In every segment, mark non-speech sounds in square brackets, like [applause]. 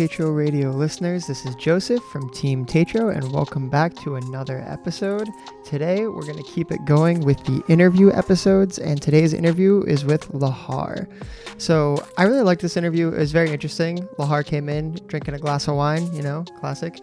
Tetro Radio listeners. This is Joseph from Team Tetro, and welcome back to another episode. Today, we're going to keep it going with the interview episodes, and today's interview is with Lehar. So, I really like this interview. It was very interesting. Lehar came in drinking a glass of wine, you know, classic.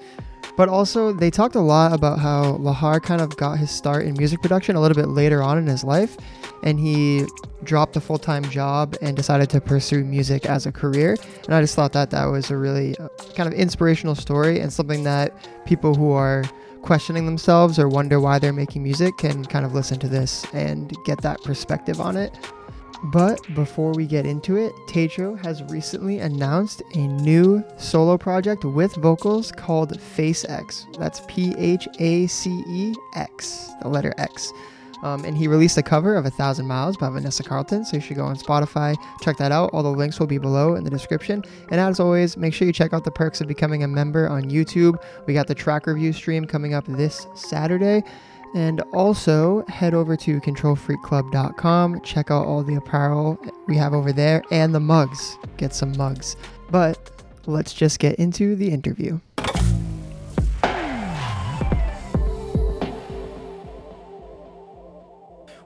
But also, they talked a lot about how Lahar kind of got his start in music production a little bit later on in his life, and he dropped a full time job and decided to pursue music as a career. And I just thought that that was a really uh, kind of inspirational story and something that people who are questioning themselves or wonder why they're making music can kind of listen to this and get that perspective on it. But before we get into it, Tetro has recently announced a new solo project with vocals called Phace X. That's P H A C E X, the letter X. Um, and he released a cover of A Thousand Miles by Vanessa Carlton, so you should go on Spotify, check that out. All the links will be below in the description. And as always, make sure you check out the perks of becoming a member on YouTube. We got the track review stream coming up this Saturday. And also head over to controlfreakclub.com, check out all the apparel we have over there and the mugs. Get some mugs. But let's just get into the interview.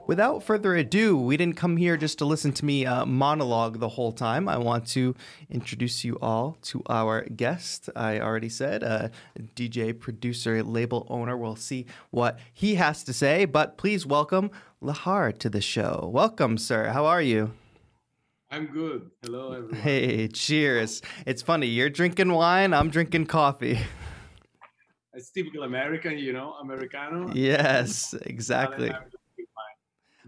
Without further ado, we didn't come here just to listen to me uh, monologue the whole time. I want to introduce you all to our guest. I already said, uh, DJ, producer, label owner. We'll see what he has to say, but please welcome Lehar to the show. Welcome, sir. How are you? I'm good. Hello, everyone. Hey, cheers. It's funny. You're drinking wine, I'm drinking coffee. It's typical American, you know, Americano. Yes, exactly.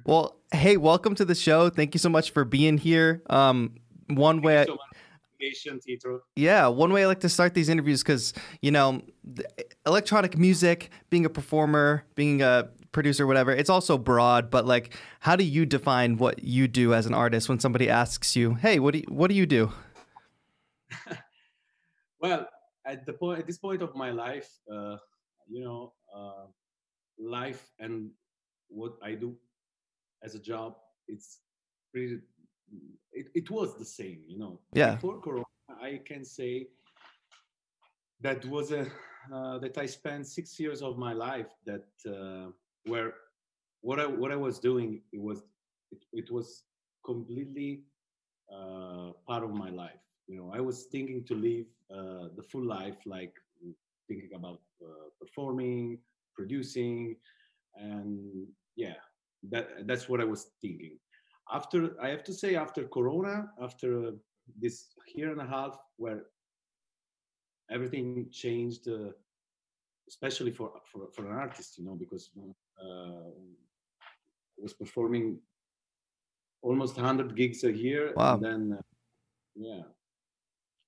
Well, hey, welcome to the show. Thank you so much for being here. Um, one Thank way, so yeah, one way I like to start these interviews because you know, the- electronic music, being a performer, being a producer, whatever, it's also broad. But like, how do you define what you do as an artist when somebody asks you, "Hey, what do you, what do you do?" [laughs] Well, at the point, at this point of my life, uh, you know, uh, life and what I do as a job, it's pretty. It, it was the same, you know. Yeah. Before Corona, I can say that was a uh, that I spent six years of my life that uh, where what I what I was doing it was it, it was completely uh, part of my life. You know, I was thinking to live uh, the full life, like thinking about uh, performing, producing, and yeah, that that's what I was thinking. After I have to say, after Corona, after this year and a half, where everything changed, uh, especially for, for for an artist, you know, because uh, I was performing almost 100 gigs a year, Wow. and then uh, yeah,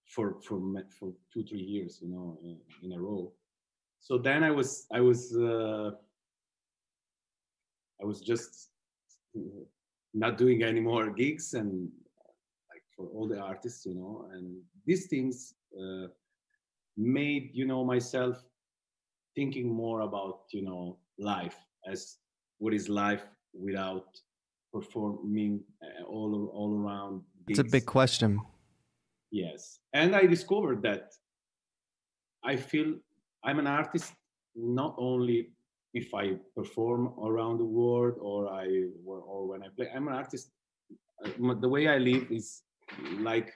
for for for two three years, you know, in, in a row. So then I was I was uh, I was just uh, not doing any more gigs and like for all the artists, you know, and these things uh, made you know myself thinking more about you know life as what is life without performing uh, all all around. It's a big question. Yes. And I discovered that I feel I'm an artist not only if I perform around the world or I or, when I play. I'm an artist. uh, The way I live is like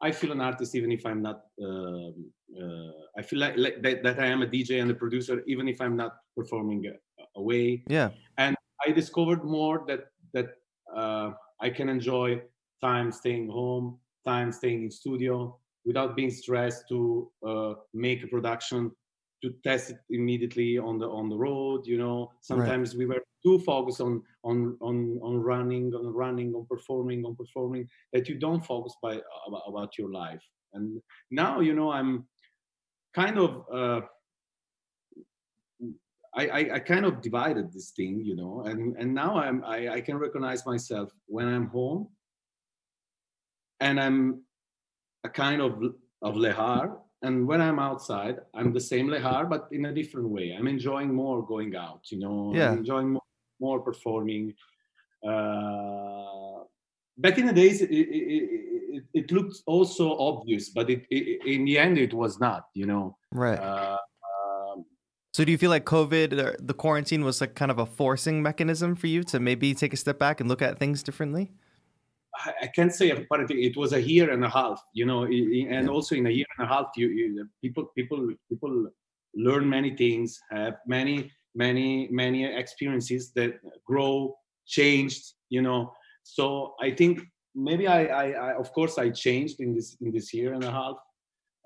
I feel an artist even if I'm not. Um, uh, I feel like, like that, that I am a DJ and a producer even if I'm not performing uh, away. Yeah. And I discovered more that that uh, I can enjoy time staying home, time staying in studio without being stressed to uh, make a production, to test it immediately on the on the road. You know, sometimes we were too focused on on on on running, on running, on performing, on performing that you don't focus by about, about your life. And now, you know, I'm kind of. Uh, I, I, I kind of divided this thing, you know, and, and now I'm I, I can recognize myself when I'm home and I'm a kind of of Lehar. And when I'm outside, I'm the same Lehar, but in a different way. I'm enjoying more going out, you know, Yeah. I'm enjoying more, more performing. Uh, back in the days it, it, it, it looked also obvious but it, in the end it was not you know right uh, um, so do you feel like covid the quarantine was like kind of a forcing mechanism for you to maybe take a step back and look at things differently I can't say apparently it was a year and a half, you know, and also in a year and a half, you, you, people people people learn many things, have many many many experiences that grow, changed, you know. So I think maybe I, I, I of course I changed in this in this year and a half.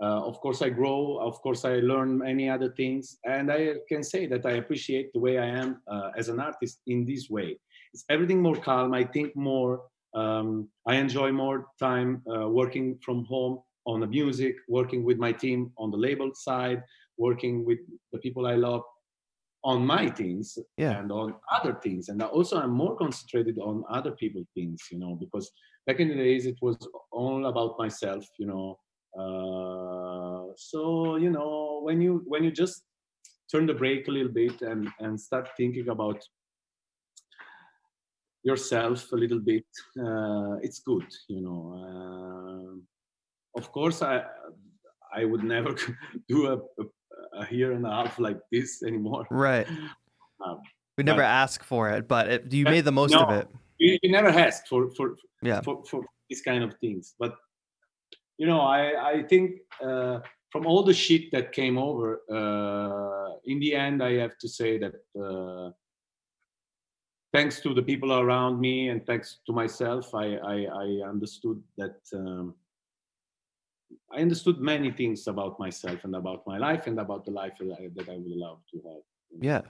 Uh, of course I grow. Of course I learn many other things, and I can say that I appreciate the way I am uh, as an artist in this way. It's everything more calm. I think more um, I enjoy more time uh, working from home on the music, working with my team on the label side, working with the people I love on my things yeah. and on other things. And also I'm more concentrated on other people things, you know, because back in the days it was all about myself, you know. Uh, so you know when you when you just turn the brake a little bit and and start thinking about yourself a little bit uh, it's good you know uh, of course i i would never [laughs] do a, a, a, year and a half like this anymore. Right. [laughs] Um, we never ask for it but it, you made the most no, of it. you, you, never asked for for yeah. for, for these kind of things. But you know i i think uh, from all the shit that came over uh, in the end i have to say that uh, thanks to the people around me and thanks to myself, I I, I understood that um, I understood many things about myself and about my life and about the life that I, that I would love to have. Yeah.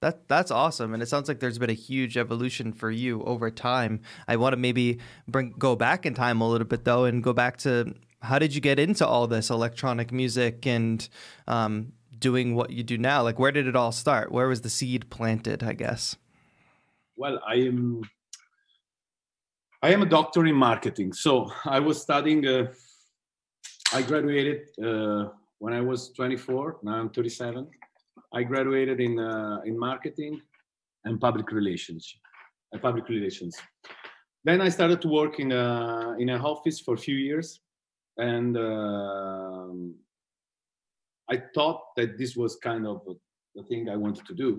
That that's awesome, and it sounds like there's been a huge evolution for you over time. I want to maybe bring go back in time a little bit though, and go back to how did you get into all this electronic music and um, doing what you do now? Like, where did it all start? Where was the seed planted? I guess well, I am I am a doctor in marketing. So I was studying. Uh, I graduated uh, when I was 24. Now I'm 37. I graduated in uh, in marketing and public relations. Uh, public relations. Then I started to work in a in an office for a few years, and um, I thought that this was kind of the thing I wanted to do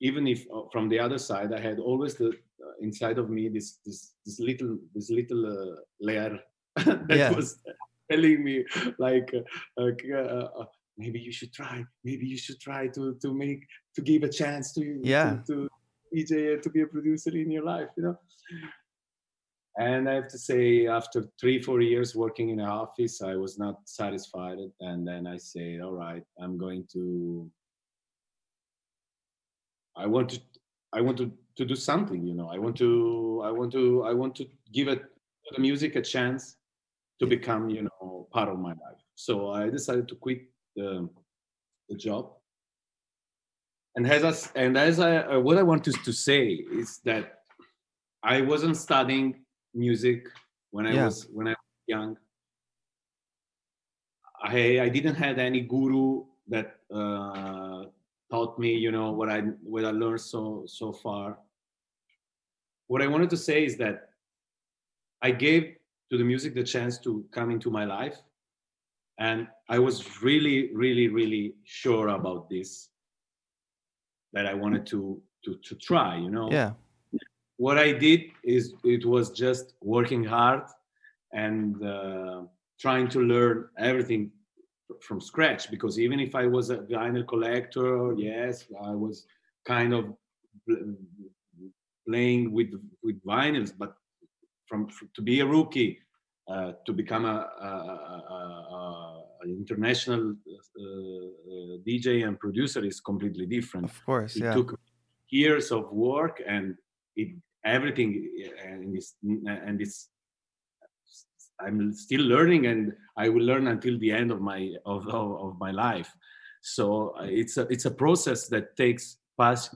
even if uh, from the other side i had always the uh, inside of me this this this little this little uh, layer [laughs] that yeah. was telling me like uh, uh, uh, maybe you should try maybe you should try to to make to give a chance to yeah to, to EJ to be a producer in your life you know and i have to say after three four years working in an office i was not satisfied and then i said all right i'm going to I want to I want to, to do something, you know. I want to I want to I want to give it the music a chance to become, you know, part of my life. So I decided to quit the, the job. And as I, and as I uh, what I want to, to say is that I wasn't studying music when I yeah. was when I was young. I I didn't have any guru that uh, taught me you know what i what i learned so so far. What i wanted to say is that i gave to the music the chance to come into my life and i was really really really sure about this that i wanted to to to try you know? Yeah. What i did is it was just working hard and uh, trying to learn everything from scratch because even if I was a vinyl collector, yes, I was kind of playing with with vinyls, but from to be a rookie uh, to become a, a, a, a international uh, uh DJ and producer is completely different. Of course, it yeah. took years of work and it everything and this and this I'm still learning, and I will learn until the end of my of, of, my life. So uh, it's a it's a process that takes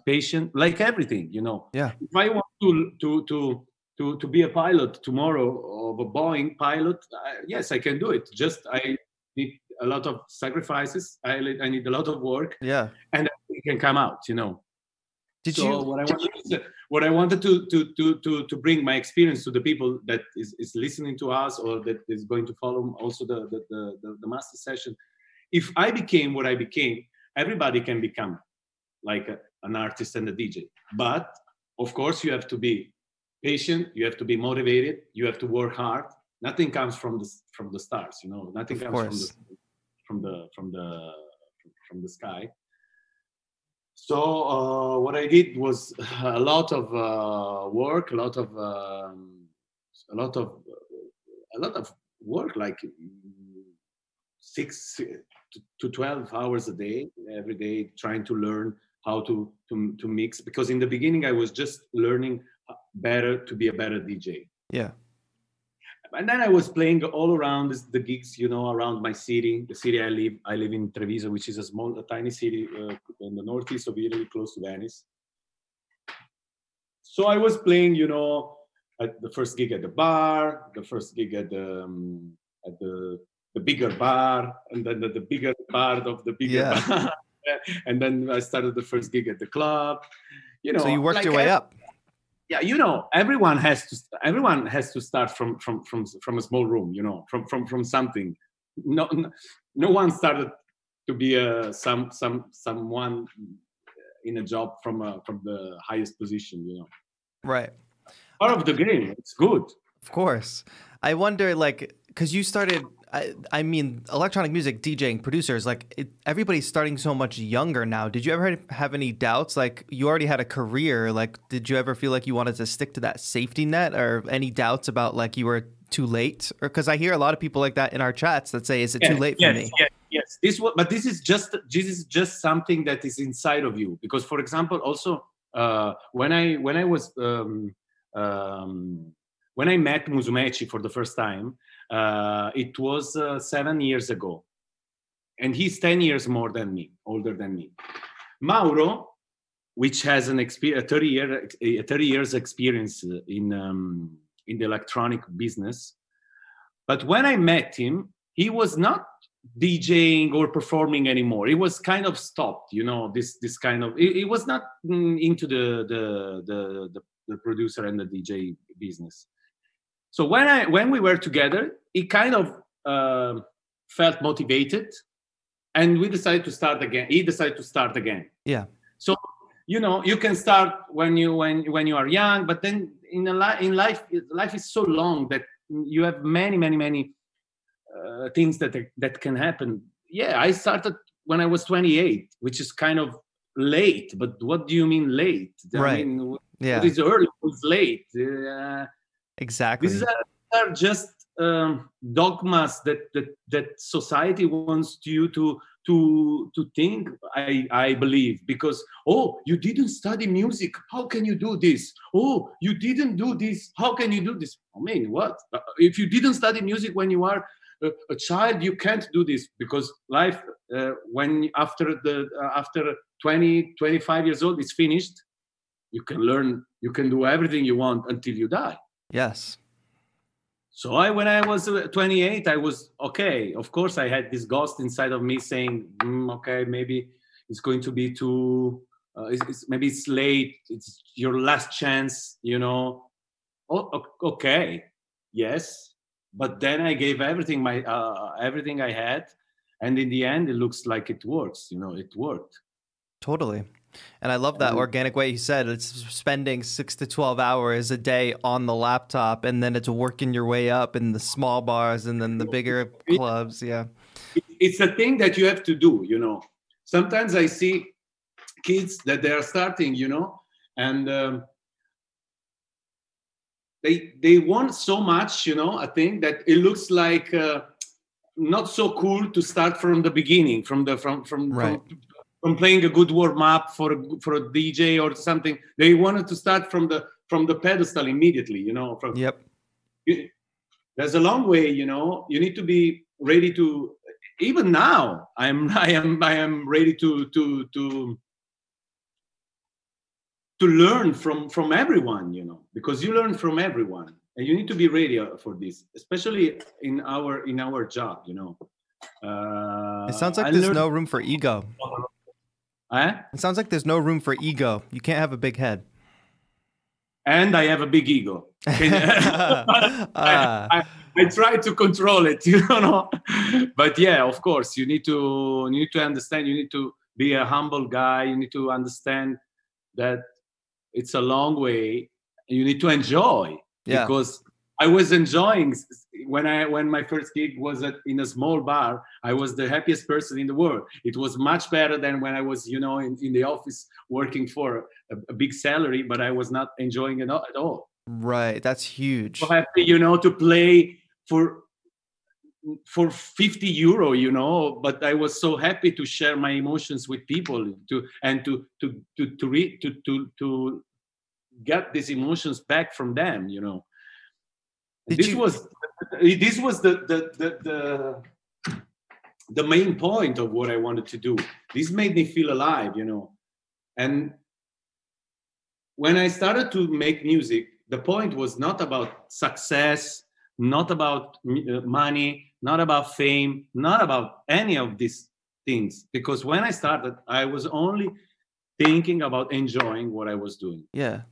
patience, like everything, you know. Yeah. If I want to to to to to be a pilot tomorrow of a Boeing pilot, uh, yes, I can do it. Just I need a lot of sacrifices. I I need a lot of work. Yeah. And it can come out, you know. Did so you? what I wanted to, what I wanted to, to to to to bring my experience to the people that is, is listening to us or that is going to follow also the the, the, the, the master session. If I became what I became, everybody can become like a, an artist and a DJ. But of course, you have to be patient. You have to be motivated. You have to work hard. Nothing comes from the from the stars. You know, nothing Of comes from the from the from the from the sky. So uh, what I did was [laughs] a lot of uh, work, a lot of um, a lot of a lot of work, like six to twelve hours a day, every day, trying to learn how to to to mix. Because in the beginning, I was just learning better to be a better DJ Yeah. And then I was playing all around the gigs, you know, around my city, the city I live. I live in Treviso, which is a small, a tiny city uh, in the northeast of Italy, close to Venice. So I was playing, you know, at the first gig at the bar, the first gig at the um, at the the bigger bar, and then the, the bigger part of the bigger Yeah. [laughs] bar. and then I started the first gig at the club. You know, so you worked like your way I- up. Yeah you know everyone has to everyone has to start from from from from a small room you know from from from something no no, one started to be a some some someone in a job from a, from the highest position you know Right. part of the game it's good Of course. I wonder, like, because you started, I, I mean, electronic music, DJing, producers, like, it, everybody's starting so much younger now. Did you ever have any doubts? Like, you already had a career. Like, did you ever feel like you wanted to stick to that safety net or any doubts about, like, you were too late? Or because I hear a lot of people like that in our chats that say, is it too late yes, for me? Yes, yes. This was, but this is just this is just something that is inside of you. Because, for example, also uh, when I when I was um, um, when I met Musumeci for the first time, uh, it was uh, seven years ago, and he's ten years more than me, older than me. Mauro, which has an experience, a thirty year, a thirty years experience in um, in the electronic business, but when I met him, he was not DJing or performing anymore. He was kind of stopped, you know, this this kind of. He was not mm, into the, the the the the producer and the DJ business. So when I when we were together, he kind of uh, felt motivated, and we decided to start again. He decided to start again. Yeah. So you know you can start when you when when you are young, but then in a li- in life life is so long that you have many many many uh, things that that can happen. Yeah, I started when I was 28, which is kind of late. But what do you mean late? I Right. mean, Yeah, What is early? What's late? Uh, exactly. these are, are just um, dogmas that, that that society wants you to to to think. I I believe because oh you didn't study music. How can you do this? Oh you didn't do this. How can you do this? I mean what? Uh, If you didn't study music when you are a, a child, you can't do this because life uh, when after the uh, after 20 25 years old is finished you can learn you can do everything you want until you die yes. so I, when I was uh, 28, I was okay. Of course, I had this ghost inside of me saying, "Mm, "Okay, maybe it's going to be too. Uh, it's, it's, maybe it's late. It's your last chance." You know. Oh, okay, yes. But then I gave everything my uh, everything I had, and in the end, it looks like it works. You know, it worked. Totally. And I love that organic way you said it's spending six to 12 hours a day on the laptop and then it's working your way up in the small bars and then the bigger clubs. Yeah. it's a thing that you have to do you know sometimes i see kids that they are starting you know and um, they they want so much you know i think that it looks like uh, not so cool to start from the beginning from the from from Right. from, from playing a good warm up for a, for a dj or something they wanted to start from the from the pedestal immediately you know from Yep. you- there's a long way you know you need to be ready to even now i'm [laughs] i am i am ready to to to to learn from from everyone you know because you learn from everyone and you need to be ready uh, for this especially in our in our job you know uh, It sounds like I there's learned- no room for ego. Eh? It sounds like there's no room for ego. You can't have a big head. And I have a big ego. Can- [laughs] [laughs] Ah. I, I try to control it, [laughs] you know. But yeah, of course, you need to you need to understand. You need to be a humble guy. You need to understand that it's a long way. You need to enjoy Yeah. because I was enjoying when I when my first gig was at, in a small bar. I was the happiest person in the world. It was much better than when I was, you know, in, in the office working for a, a big salary, but I was not enjoying it at all Right. That's huge. so happy, you know, to play for for 50 euro, you know. But I was so happy to share my emotions with people, to and to to to to re, to, to to get these emotions back from them, you know. Did this you- was this was the the the. the the main point of what I wanted to do. This made me feel alive, you know. And when I started to make music, the point was not about success, not about uh, money, not about fame, not about any of these things. Because when I started, I was only thinking about enjoying what I was doing yeah.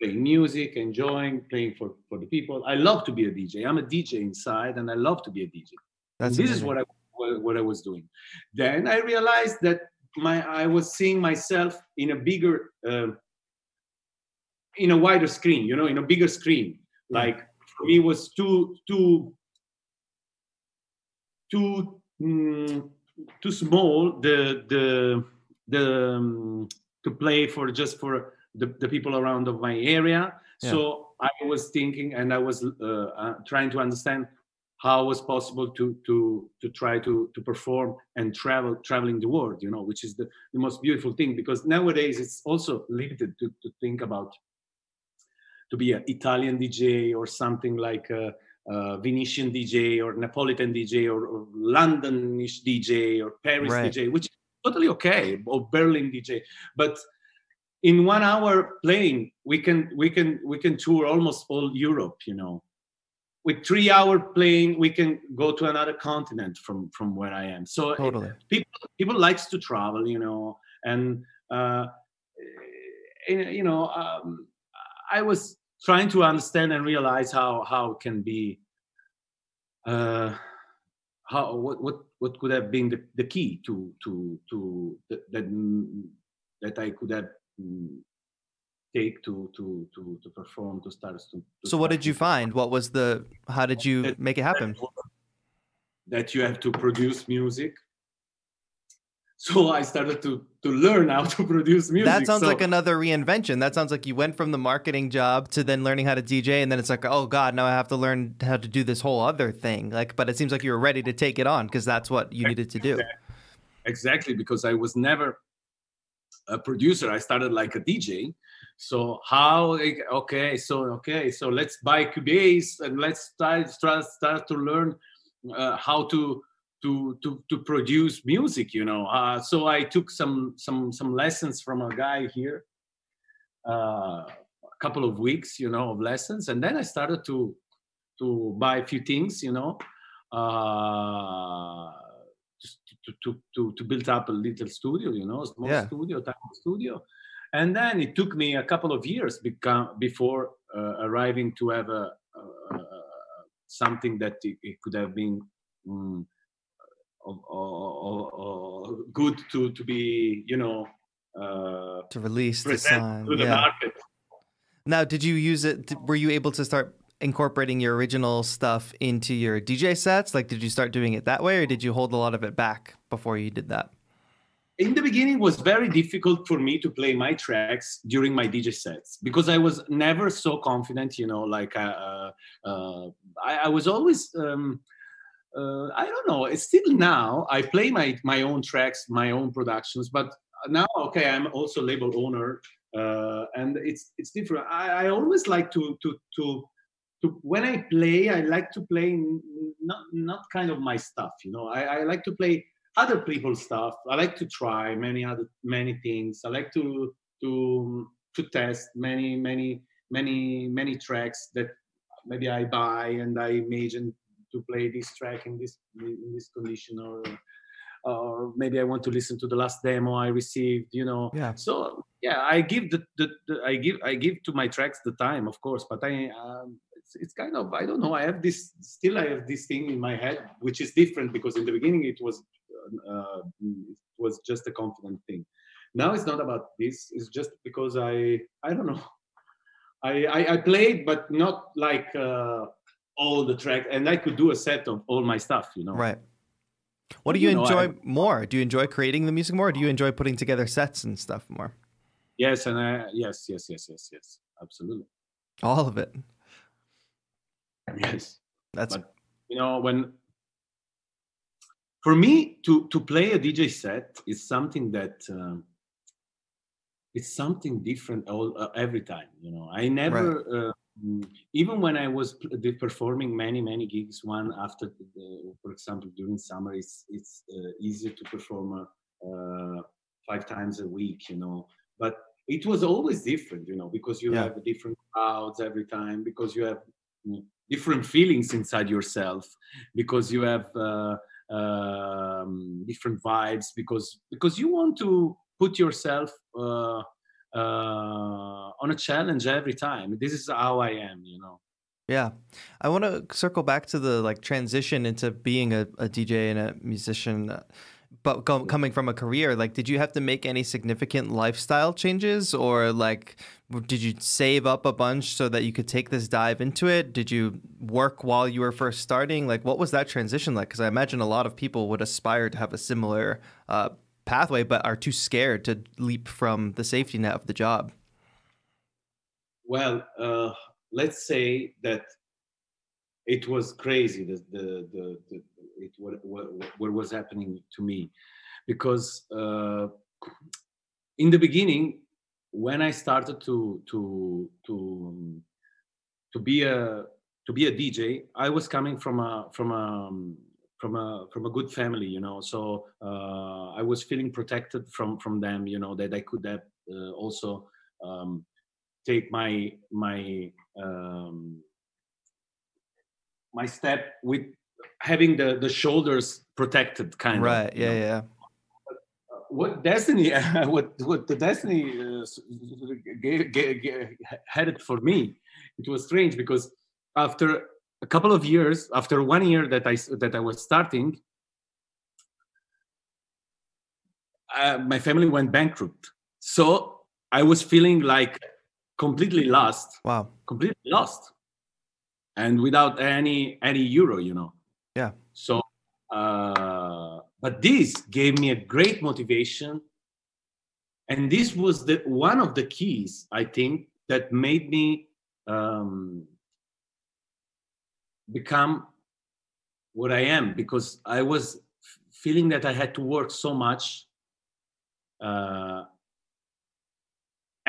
Playing music, enjoying, playing for, for the people. I love to be a DJ. I'm a DJ inside and I love to be a DJ. That's this is what I what, I was doing. Then I realized that my I was seeing myself in a bigger, um, in a wider screen. You know, in a bigger screen. Like for me, it was too too too mm, too small. The the the um, to play for just for the, the people around of my area. Yeah. So I was thinking, and I was uh, uh, trying to understand how it was possible to to to try to to perform and travel traveling the world you know which is the, the most beautiful thing because nowadays it's also limited to, to think about to be an italian dj or something like a, a venetian dj or napolitan dj or, or londonish dj or paris Right. dj which is totally okay or berlin dj but in one hour playing we can we can we can tour almost all europe you know with three hour playing we can go to another continent from from where i am so Totally. people people likes to travel you know and uh eh, you know um, i was trying to understand and realize how how it can be uh how what what what could have been the, the key to to to that that, that i could have take to to to to perform to start to, to So what did you find? What was the how did you That- make it happen? that you have to produce music so [laughs] i started to to learn how to produce music That sounds So- like another reinvention. That sounds like you went from the marketing job to then learning how to DJ and then it's like, "Oh god, now I have to learn how to do this whole other thing." Like but it seems like you were ready to take it on because that's what you needed to do. exactly because i was never a producer i started like a dj so how okay so okay so let's buy cubase and let's start start, to learn uh, how to to to to produce music you know. Uh, so i took some some some lessons from a guy here uh, a couple of weeks you know of lessons. And then i started to to buy a few things you know. Uh to, to, to, to build up a little studio, you know, small Yeah. studio, tiny studio. And then it took me a couple of years become, before uh, arriving to have a, uh, something that it, it could have been mm, o- o- o- o- good to, to be, you know, uh, To release the song. to the Yeah. market. Now, did you use it? Were you able to start incorporating your original stuff into your DJ sets? Like, did you start doing it that way, or did you hold a lot of it back before you did that? in the beginning it was very difficult for me to play my tracks during my DJ sets because I was never so confident, you know, like uh, uh, I, I was always, um, uh, I don't know, it's still now I play my, my own tracks, my own productions, but now, okay, I'm also label owner uh, and it's, it's different. I, I always like to, to, to, to, when I play, I like to play not, not kind of my stuff, you know, I, I like to play other people's stuff. I like to try many other many things. I like to to to test many many many many tracks that maybe I buy and I imagine to play this track in this in this condition or or maybe I want to listen to the last demo I received. You know. Yeah. So yeah, I give the, the, the I give I give to my tracks the time, of course, but I um, it's, it's kind of I don't know. I have this still I have this thing in my head which is different because in the beginning it was uh, it was just a confident thing. Now it's not about this. It's just because I I don't know. [laughs] I I, I played, but not like uh, all the track, and I could do a set of all my stuff. You know. Right. What do you, You know, enjoy I- more? Do you enjoy creating the music more? Or do you enjoy putting together sets and stuff more? Yes, and I, yes, yes, yes, yes, yes, absolutely. All of it. [laughs] Yes. That's But- you know when for me to to play a dj set is something that um, it's something different all uh, every time you know i never uh, mm, even when i was performing many many gigs one after the, for example during summer it's it's uh, easier to perform uh, uh, five times a week you know but it was always different you know because you Yeah. have different crowds every time because you have mm, different feelings inside yourself because you have uh, um, different vibes because because you want to put yourself uh, uh, on a challenge every time. This is how i am you know. Yeah. I want to circle back to the like transition into being a, a DJ and a musician, but com- coming from a career, like, did you have to make any significant lifestyle changes or like, did you save up a bunch so that you could take this dive into it? Did you work while you were first starting? Like, what was that transition like? Because I imagine a lot of people would aspire to have a similar uh, pathway, but are too scared to leap from the safety net of the job. well uh, let's say that it was crazy the the, the it what, what what was happening to me. Because uh, in the beginning when i started to to to to be a to be a dj i was coming from a from a from a from a good family you know so uh, i was feeling protected from from them you know that i could have uh, also um, take my my um, my step with having the the shoulders protected kind of Right. Yeah. know. Yeah. what destiny [laughs] what what the destiny uh, gave, gave, gave, had it for me it was strange because after a couple of years after one year that i that i was starting uh, my family went bankrupt so i was feeling like completely lost Wow. completely lost and without any any euro you know Yeah. so uh but this gave me a great motivation. And this was the one of the keys i think that made me um become what i am. Because i was feeling that i had to work so much uh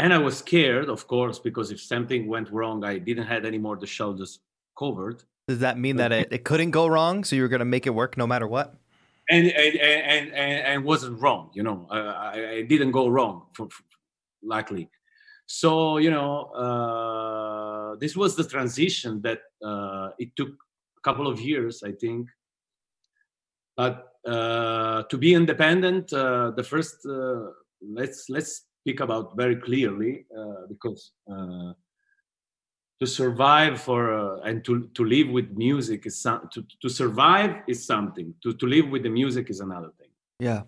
and I was scared, of course, because if something went wrong, I didn't have any more the shoulders covered, Does that mean that it, it couldn't go wrong? So you were going to make it work no matter what? and and and and, and wasn't wrong. You know, uh, I, I didn't go wrong, for, for- luckily. So you know, uh, this was the transition that uh, it took a couple of years, I think. But uh, to be independent, uh, the first uh, let's let's speak about very clearly uh, because uh, to survive for uh, and to to live with music is some, to to survive is something. To to live with the music is another thing. Yeah.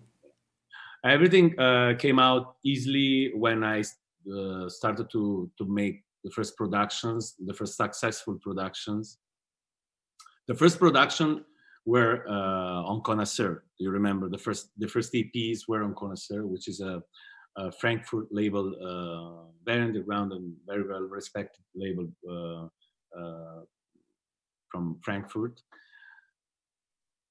Everything uh, came out easily when I uh, started to to make the first productions, the first successful productions. The first production were uh, on Connaisseur. You remember the first the first EPs were on Connaisseur, which is a, a Frankfurt label, uh, very underground and very well respected label uh, uh, from Frankfurt,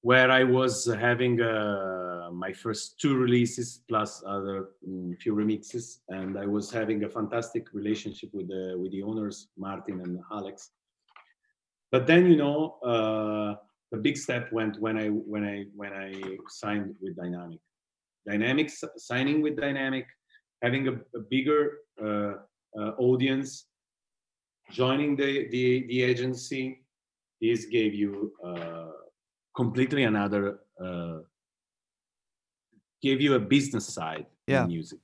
where I was having uh, my first two releases plus other mm, few remixes, and I was having a fantastic relationship with the with the owners Martin and Alex. But then you know uh, the big step went when I when I when I signed with Diynamic. Diynamics signing with Diynamic, having a, a bigger uh, uh, audience, joining the, the the agency. This gave you uh, completely another uh, gave you a business side Yeah. in music.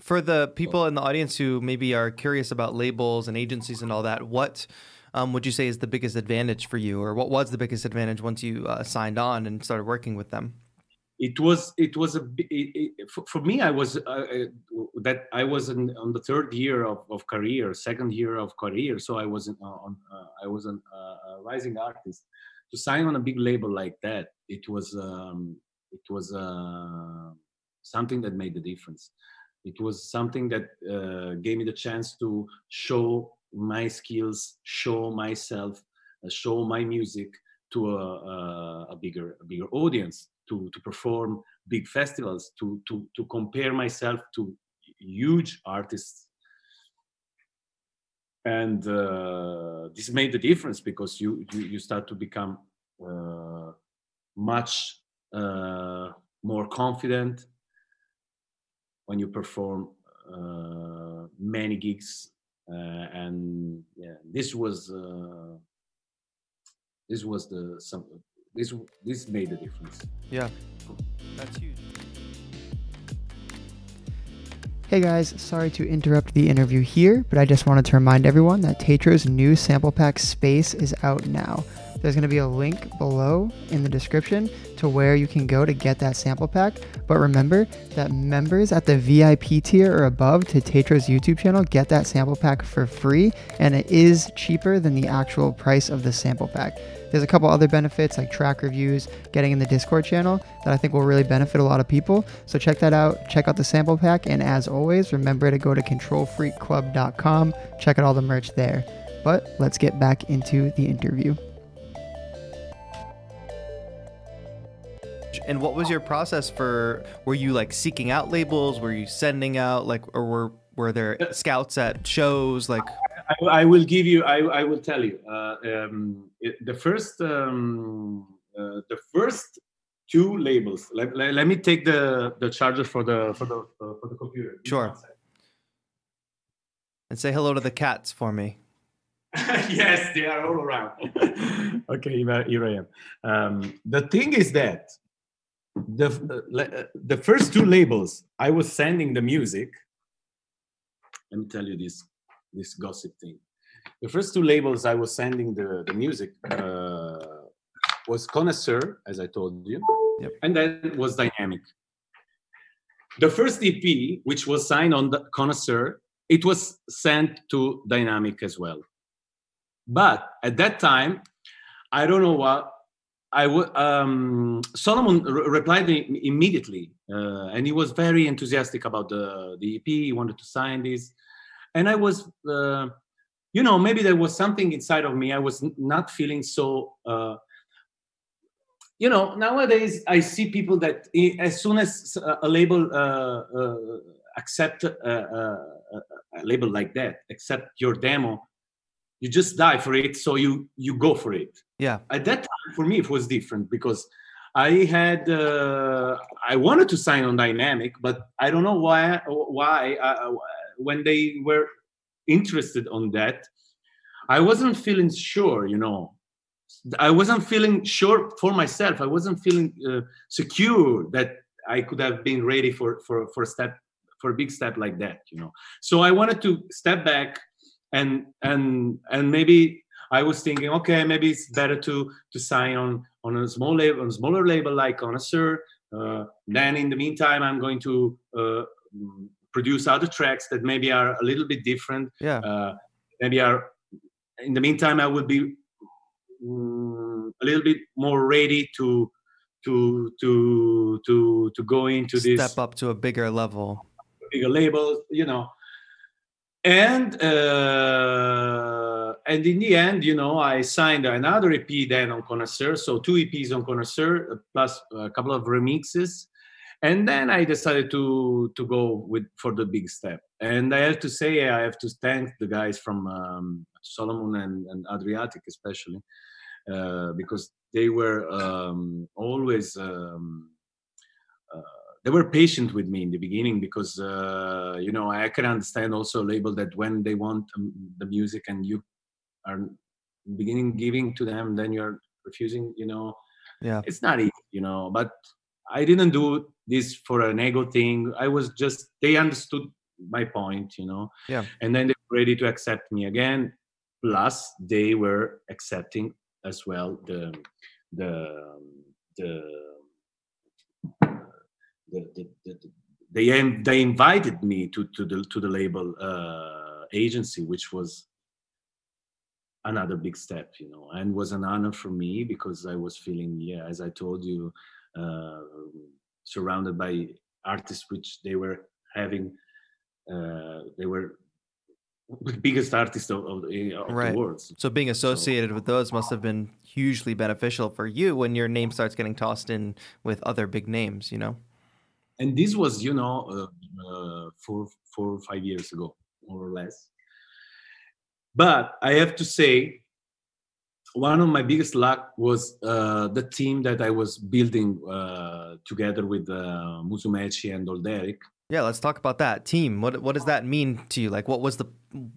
For the people in the audience who maybe are curious about labels and agencies and all that, what um, would you say is the biggest advantage for you, or what was the biggest advantage once you uh, signed on and started working with them? It was it was a it, it, for, for me i was uh, uh, that i was in, on the third year of, of career second year of career. So i was in, uh, on uh, i was an, uh, a rising artist. To sign on a big label like that it was um, it was uh, something that made the difference. It was something that gave me the chance to show my skills show myself show my music to a, a, a bigger a bigger audience to to perform big festivals to to to compare myself to huge artists. And uh, this made the difference because you you, you start to become uh, much uh, more confident when you perform uh, many gigs. Uh, and yeah this was uh, this was the some this this made a difference Yeah, that's huge. Hey guys, sorry to interrupt the interview here, but I just wanted to remind everyone that Tetro's new sample pack space is out now. There's going to be a link below in the description to where you can go to get that sample pack. But remember that members at the VIP tier or above to Tetro's YouTube channel get that sample pack for free, and it is cheaper than the actual price of the sample pack. There's a couple other benefits like track reviews, getting in the Discord channel that I think will really benefit a lot of people. So check that out. Check out the sample pack. And as always, remember to go to controlfreakclub.com. Check out all the merch there. But let's get back into the interview. And what was your process for? Were you like seeking out labels? Were you sending out like, or were were there scouts at shows? Like, I, I will give you. I, I will tell you. Uh, um, it, the first, um, uh, the first two labels. Let, let, let me take the the charger for the for the uh, for the computer. Sure. and say hello to the cats for me. [laughs] yes, they are all around. [laughs] okay, here, here I am. Um, the thing is that the uh, uh, the first two labels I was sending the music. Let me tell you this this gossip thing. The first two labels I was sending the the music uh, was Connaisseur, as I told you, Yep. and then was Diynamic. The first EP, which was signed on the Connaisseur, it was sent to Diynamic as well. But at that time, I don't know what I would. Um, Solomun re- replied i- immediately, uh, and he was very enthusiastic about the the EP. He wanted to sign this, and I was, uh, you know, maybe there was something inside of me. I was n- not feeling so. Uh, you know, nowadays I see people that as soon as a label uh, uh, accept a, a label like that, accept your demo, you just die for it so you you go for it Yeah, at that time for me it was different because i had uh, i wanted to sign on Diynamic but i don't know why why uh, when they were interested on that i wasn't feeling sure you know. I wasn't feeling sure for myself. I wasn't feeling uh, secure that i could have been ready for for for a step for a big step like that you know. So i wanted to step back and and and maybe I was thinking, okay, maybe it's better to to sign on on a small label, on a smaller label like Connaisseur. Uh, then in the meantime, I'm going to uh, produce other tracks that maybe are a little bit different. yeah, Uh, maybe are in the meantime, I will be mm, a little bit more ready to to to to to go into this step up to a bigger level. bigger labels, you know. And uh, and in the end, you know, I signed another EP then on Connaisseur, so two EPs on Connaisseur plus a couple of remixes, and then I decided to to go with for the big step. And I have to say, I have to thank the guys from um, Solomun and, and Adriatique especially uh, because they were um, always. Um, uh, they were patient with me in the beginning because uh, you know I can understand also a label that when they want um, the music and you are beginning giving to them, then you're refusing. You know, Yeah, it's not easy. You know, but I didn't do this for an ego thing. I was just they understood my point, you know. Yeah. And then they were ready to accept me again. Plus, they were accepting as well the the the the, the, the, they they invited me to to the to the label uh, agency, which was another big step, you know, and was an honor for me because I was feeling, yeah, as I told you, uh, surrounded by artists which they were having, uh, they were the biggest artists of, of, of right. the world. So being associated so, with those must have been hugely beneficial for you when your name starts getting tossed in with other big names, you know. And this was, you know, uh, uh, four, four or five years ago, more or less. But I have to say, one of my biggest luck was uh, the team that I was building uh, together with uh, Musumeci and Olderik. Yeah, let's talk about that team. What what does that mean to you? Like, what was the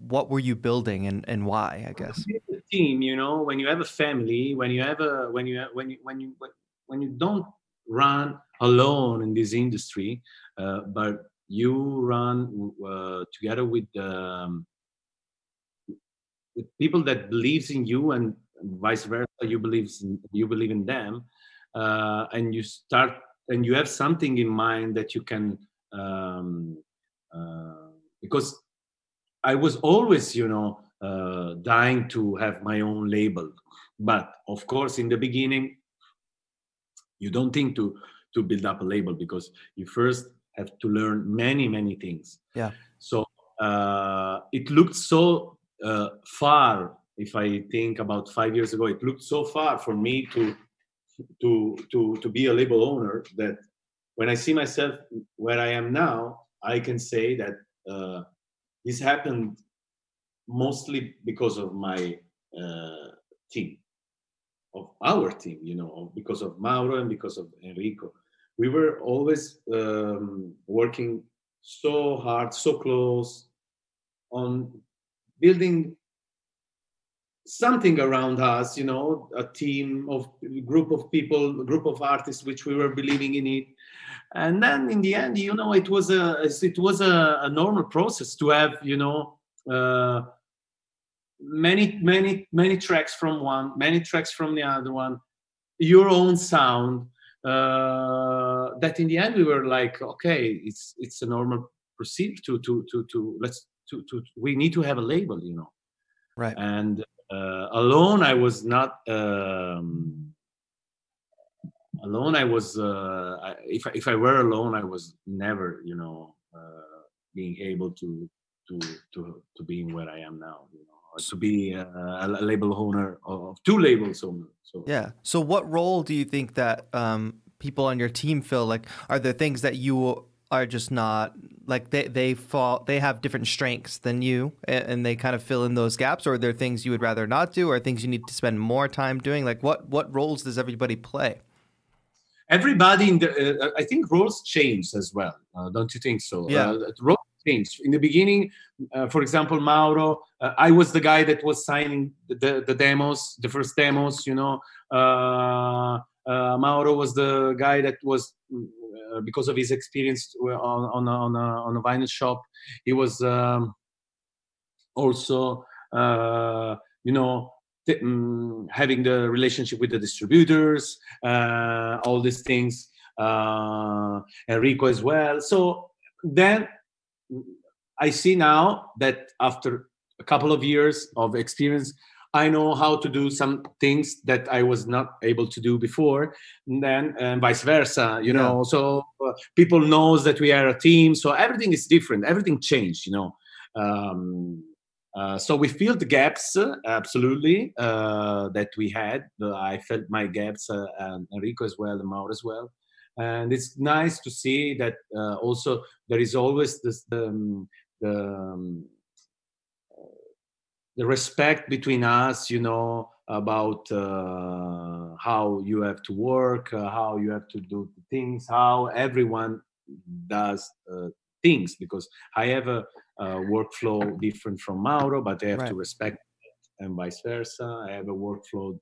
what were you building and, and why? I guess team. You know, when you have a family, when you have a when you when you when you when you don't run alone in this industry, uh, but you run uh, together with um, with people that believes in you and vice versa you believe in, you believe in them uh, and you start and you have something in mind that you can um, uh, because i was always you know uh, dying to have my own label. But of course in the beginning you don't think to to build up a label because you first have to learn many many things. Yeah. So uh, it looked so uh, far if i think about five years ago it looked so far for me to to to to be a label owner that when i see myself where i am now i can say that uh, this happened mostly because of my uh, team of our team you know because of mauro and because of enrico. We were always um, working so hard so close on building something around us you know a team of group of people group of artists which we were believing in it. And then in the end you know it was a it was a, a normal process to have you know uh, many many many tracks from one many tracks from the other one your own sound uh, that in the end we were like okay it's it's a normal procedure to to to to let's to, to we need to have a label you know. Right. And uh, alone i was not um, alone i was uh, I, if, I, if i were alone i was never you know uh, being able to to to to being where i am now you know to be a, a label owner of two labels owner so. Yeah. So what role do you think that um, people on your team feel like are there things that you are just not like they they fall they have different strengths than you and, they kind of fill in those gaps or are there things you would rather not do or things you need to spend more time doing? Like what what roles does everybody play? Everybody in the uh, i think roles change as well uh, don't you think so? Yeah. Uh, roles change. In the beginning uh, for example mauro uh, i was the guy that was signing the, the demos the first demos you know? Uh, mauro was the guy that was uh, because of his experience on on a, on a, on a vinyl shop. He was um, also uh, you know th- um, having the relationship with the distributors, uh, all these things. Uh, Enrico as well. So then I see now that after a couple of years of experience, I know how to do some things that I was not able to do before, and then and vice versa. You know, so uh, people knows that we are a team, so everything is different. Everything changed. You know. Um, uh, so we filled the gaps uh, absolutely uh, that we had. I felt my gaps, uh, and Enrico as well, and Mauro as well. And it's nice to see that uh, also there is always this um, the um, the respect between us you know about uh, how you have to work uh, how you have to do things how everyone does uh, things because i have a, a, workflow different from mauro but i have right. to respect it, and vice versa i have a workflow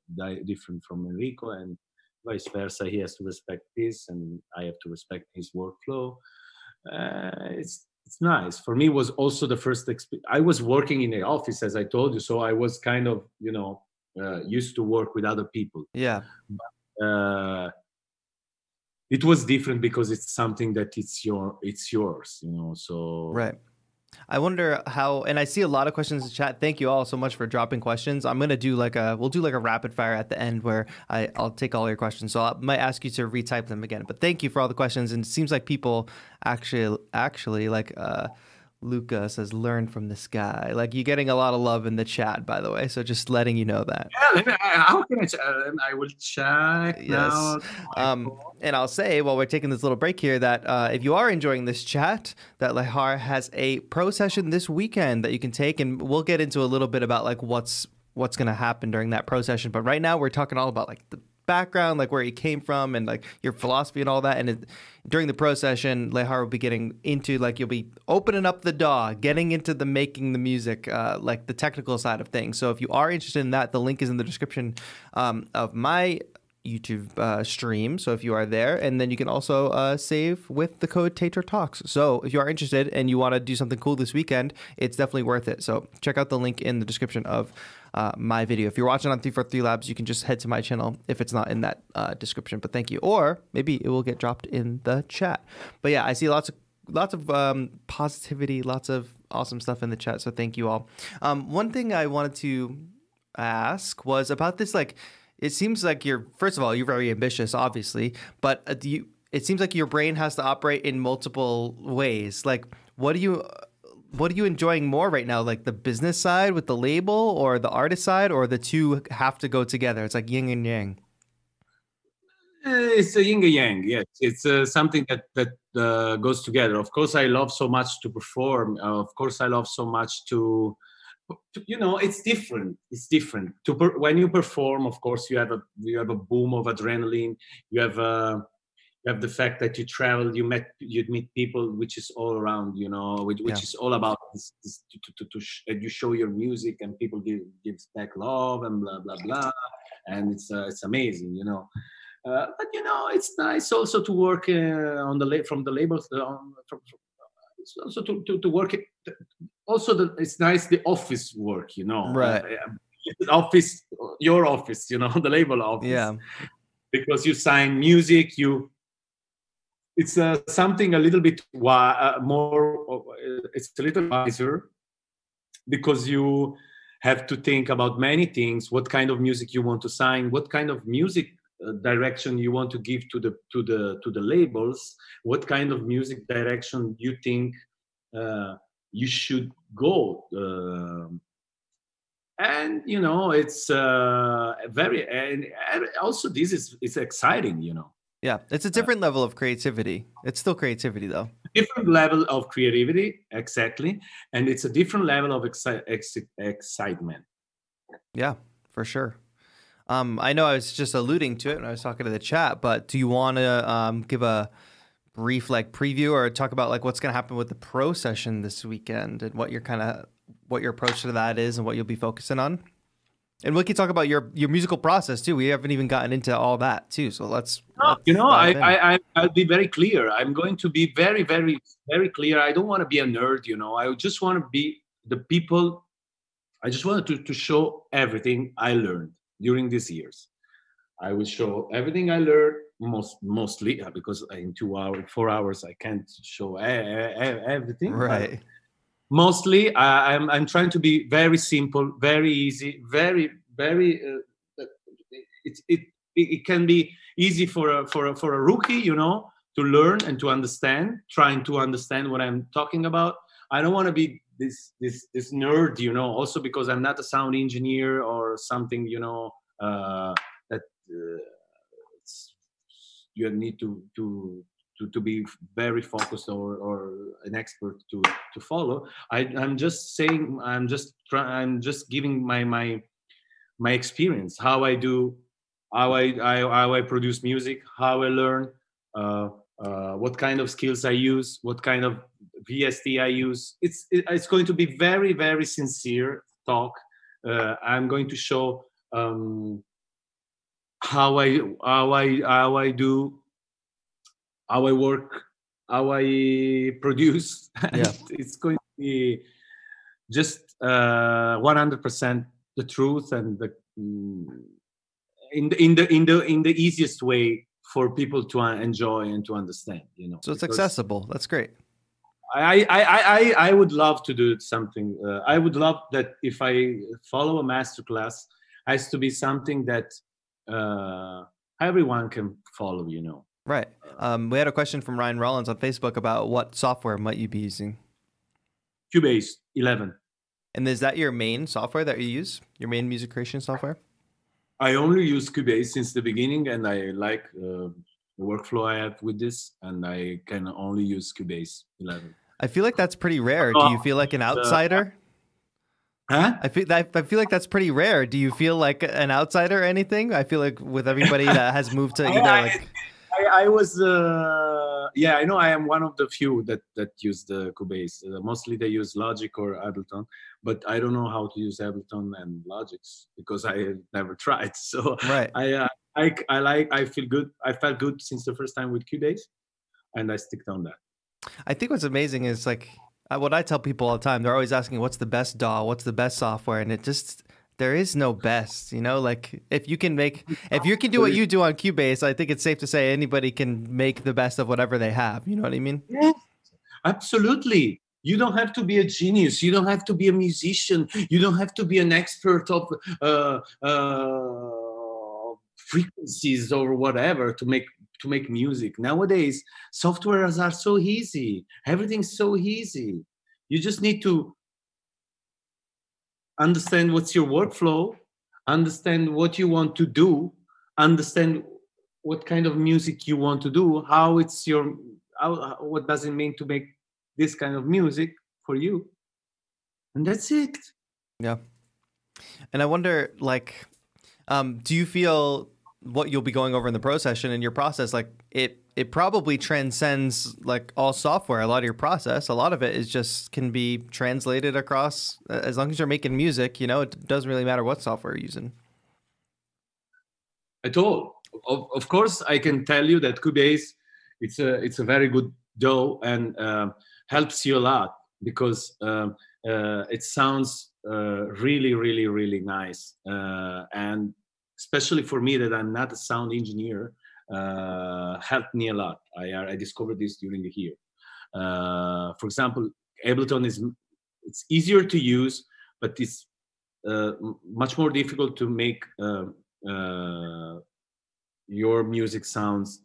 different from enrico and vice versa. He has to respect this, and I have to respect his workflow. Uh, it's it's nice for me. Was also the first. Exp- I was working in the office, as I told you, so I was kind of you know uh, used to work with other people. Yeah. Uh, it was different because it's something that it's your it's yours, you know. So right. I wonder how, and I see a lot of questions in chat. Thank you all so much for dropping questions. I'm gonna do like a, we'll do like a rapid fire at the end where I, I'll take all your questions. So I might ask you to retype them again. But thank you for all the questions. And it seems like people actually, actually like, uh, Luca says, learn from this guy. Like you're getting a lot of love in the chat, by the way. So just letting you know that. Yeah, how can I, uh, I will check yes. Um, and I'll say while we're taking this little break here that uh, if you are enjoying this chat, that Lehar has a pro session this weekend that you can take, and we'll get into a little bit about like what's what's going to happen during that pro session. But right now we're talking all about like the background, like where he came from and like your philosophy and all that. And it, during the pro session, Lehar will be getting into like you'll be opening up the DAW, getting into the making the music, uh, like the technical side of things. So if you are interested in that, the link is in the description um, of my YouTube uh, stream. So if you are there, and then you can also uh, save with the code Tater Talks. So if you are interested and you want to do something cool this weekend, it's definitely worth it. So check out the link in the description of uh, my video. If you're watching on 343 Labs, you can just head to my channel if it's not in that uh, description. But thank you. Or maybe it will get dropped in the chat. But yeah, I see lots of lots of um, positivity, lots of awesome stuff in the chat. So thank you all. Um, one thing I wanted to ask was about this. Like, it seems like you're first of all you're very ambitious, obviously, but uh, you. It seems like your brain has to operate in multiple ways. Like, what do you what are you enjoying more right now? Like the business side with the label or the artist side or the two have to go together? It's like yin and yang. Uh, it's a yin and yang, yes. It's uh, something that that uh, goes together. Of course, I love so much to perform. Uh, of course, I love so much to, to you know, it's different. It's different. To per- when you perform, of course, you have a you have a boom of adrenaline. You have a you have the fact that you travel you met you'd meet people which is all around you know which, which yeah. is all about this, this to, to, to, to sh- you show your music and people give gives back love and blah blah blah. And it's uh, it's amazing you know. Uh, but you know it's nice also to work uh, on the la- from the labels uh, from, from, it's also to, to, to work it also the, it's nice the office work you know. Right. Uh, office your office you know [laughs] the label office. Yeah. Because you sign music you it's uh, something a little bit uh, more uh, it's a little wiser because you have to think about many things. What kind of music you want to sign? What kind of music uh, direction you want to give to the to the to the labels? What kind of music direction you think uh, you should go um, and you know it's uh, very and also this is it's exciting you know yeah, it's a uh, different level of creativity. It's still creativity though. Different level of creativity, exactly, and it's a different level of exci- ex- excitement. Yeah, for sure. Um, I know I was just alluding to it when I was talking to the chat, but do you want to um, give a brief like preview or talk about like what's going to happen with the pro session this weekend and what your kind of what your approach to that is and what you'll be focusing on? And we can talk about your your musical process too. We haven't even gotten into all that too. So let's. let's you know, I, I I'll be very clear. I'm going to be very very very clear. I don't want to be a nerd. You know, I just want to be the people. I just wanted to to show everything I learned during these years. I will show everything I learned most mostly uh, because in two hours, four hours, I can't show everything. Right mostly I, am I'm, I'm trying to be very simple very easy very very uh, it, it it can be easy for a, for a, for a rookie you know to learn and to understand trying to understand what i'm talking about. I don't want to be this this this nerd you know also because i'm not a sound engineer or something you know uh, that uh, you need to to to, to be very focused or, or an expert to to follow. I, i'm just saying i'm just trying i'm just giving my my my experience how i do how i, I how i produce music how i learn uh, uh, what kind of skills i use what kind of vst i use. It's it, it's going to be very very sincere talk. Uh, i'm going to show um, how I how I how I do how I work, how I [laughs] produce. Yeah. it's going to be just uh, 100% the truth and the mm, in the in the in the in the easiest way for people to uh, enjoy and to understand. You know. So it's accessible. That's great. I, I, I, I would love to do something. Uh, I would love that if I follow a master class, has to be something that uh, everyone can follow. You know. Right. Um, we had a question from Ryan Rollins on Facebook about what software might you be using, Cubase 11. and is that your main software that you use? Your main music creation software? I only use Cubase since the beginning, and I like uh, the workflow I have with this, and I can only use Cubase 11. I feel like that's pretty rare. Do you feel like an outsider? Huh? I feel that I feel like that's pretty rare. Do you feel like an outsider or anything? I feel like with everybody that has moved to [laughs] either like I, I was, uh, yeah, I know I am one of the few that that use the Cubase. Uh, mostly they use Logic or Ableton, but I don't know how to use Ableton and Logic because I never [laughs] tried. So right. I, uh, I, I like, I feel good. I felt good since the first time with Cubase, and I sticked on that. I think what's amazing is like uh, what I tell people all the time. They're always asking, "What's the best DAW? What's the best software?" And it just there is no best. You know, like if you can make, if you can do what you do on Cubase, I think it's safe to say anybody can make the best of whatever they have. You know what I mean? Yes, absolutely. You don't have to be a genius. You don't have to be a musician. You don't have to be an expert of uh, uh, frequencies or whatever to make to make music. Nowadays, softwares are so easy. Everything's so easy. You just need to understand what's your workflow, understand what you want to do, understand what kind of music you want to do, how it's your how, what does it mean to make this kind of music for you and that's it Yeah. And I wonder, like, um, do you feel what you'll be going over in the pro session in your process, like it, it probably transcends like all software. A lot of your process, a lot of it is just can be translated across. uh, As long as you're making music, you know, it doesn't really matter what software you're using. at all of, of course i can tell you that cubase it's a it's a very good DAW and um, helps you a lot because um, uh, it sounds uh, really really really nice uh, and especially for me that i'm not a sound engineer uh, helped me a lot i i discovered this during the year uh, for example ableton is it's easier to use but it's uh, much more difficult to make uh, uh, your music sounds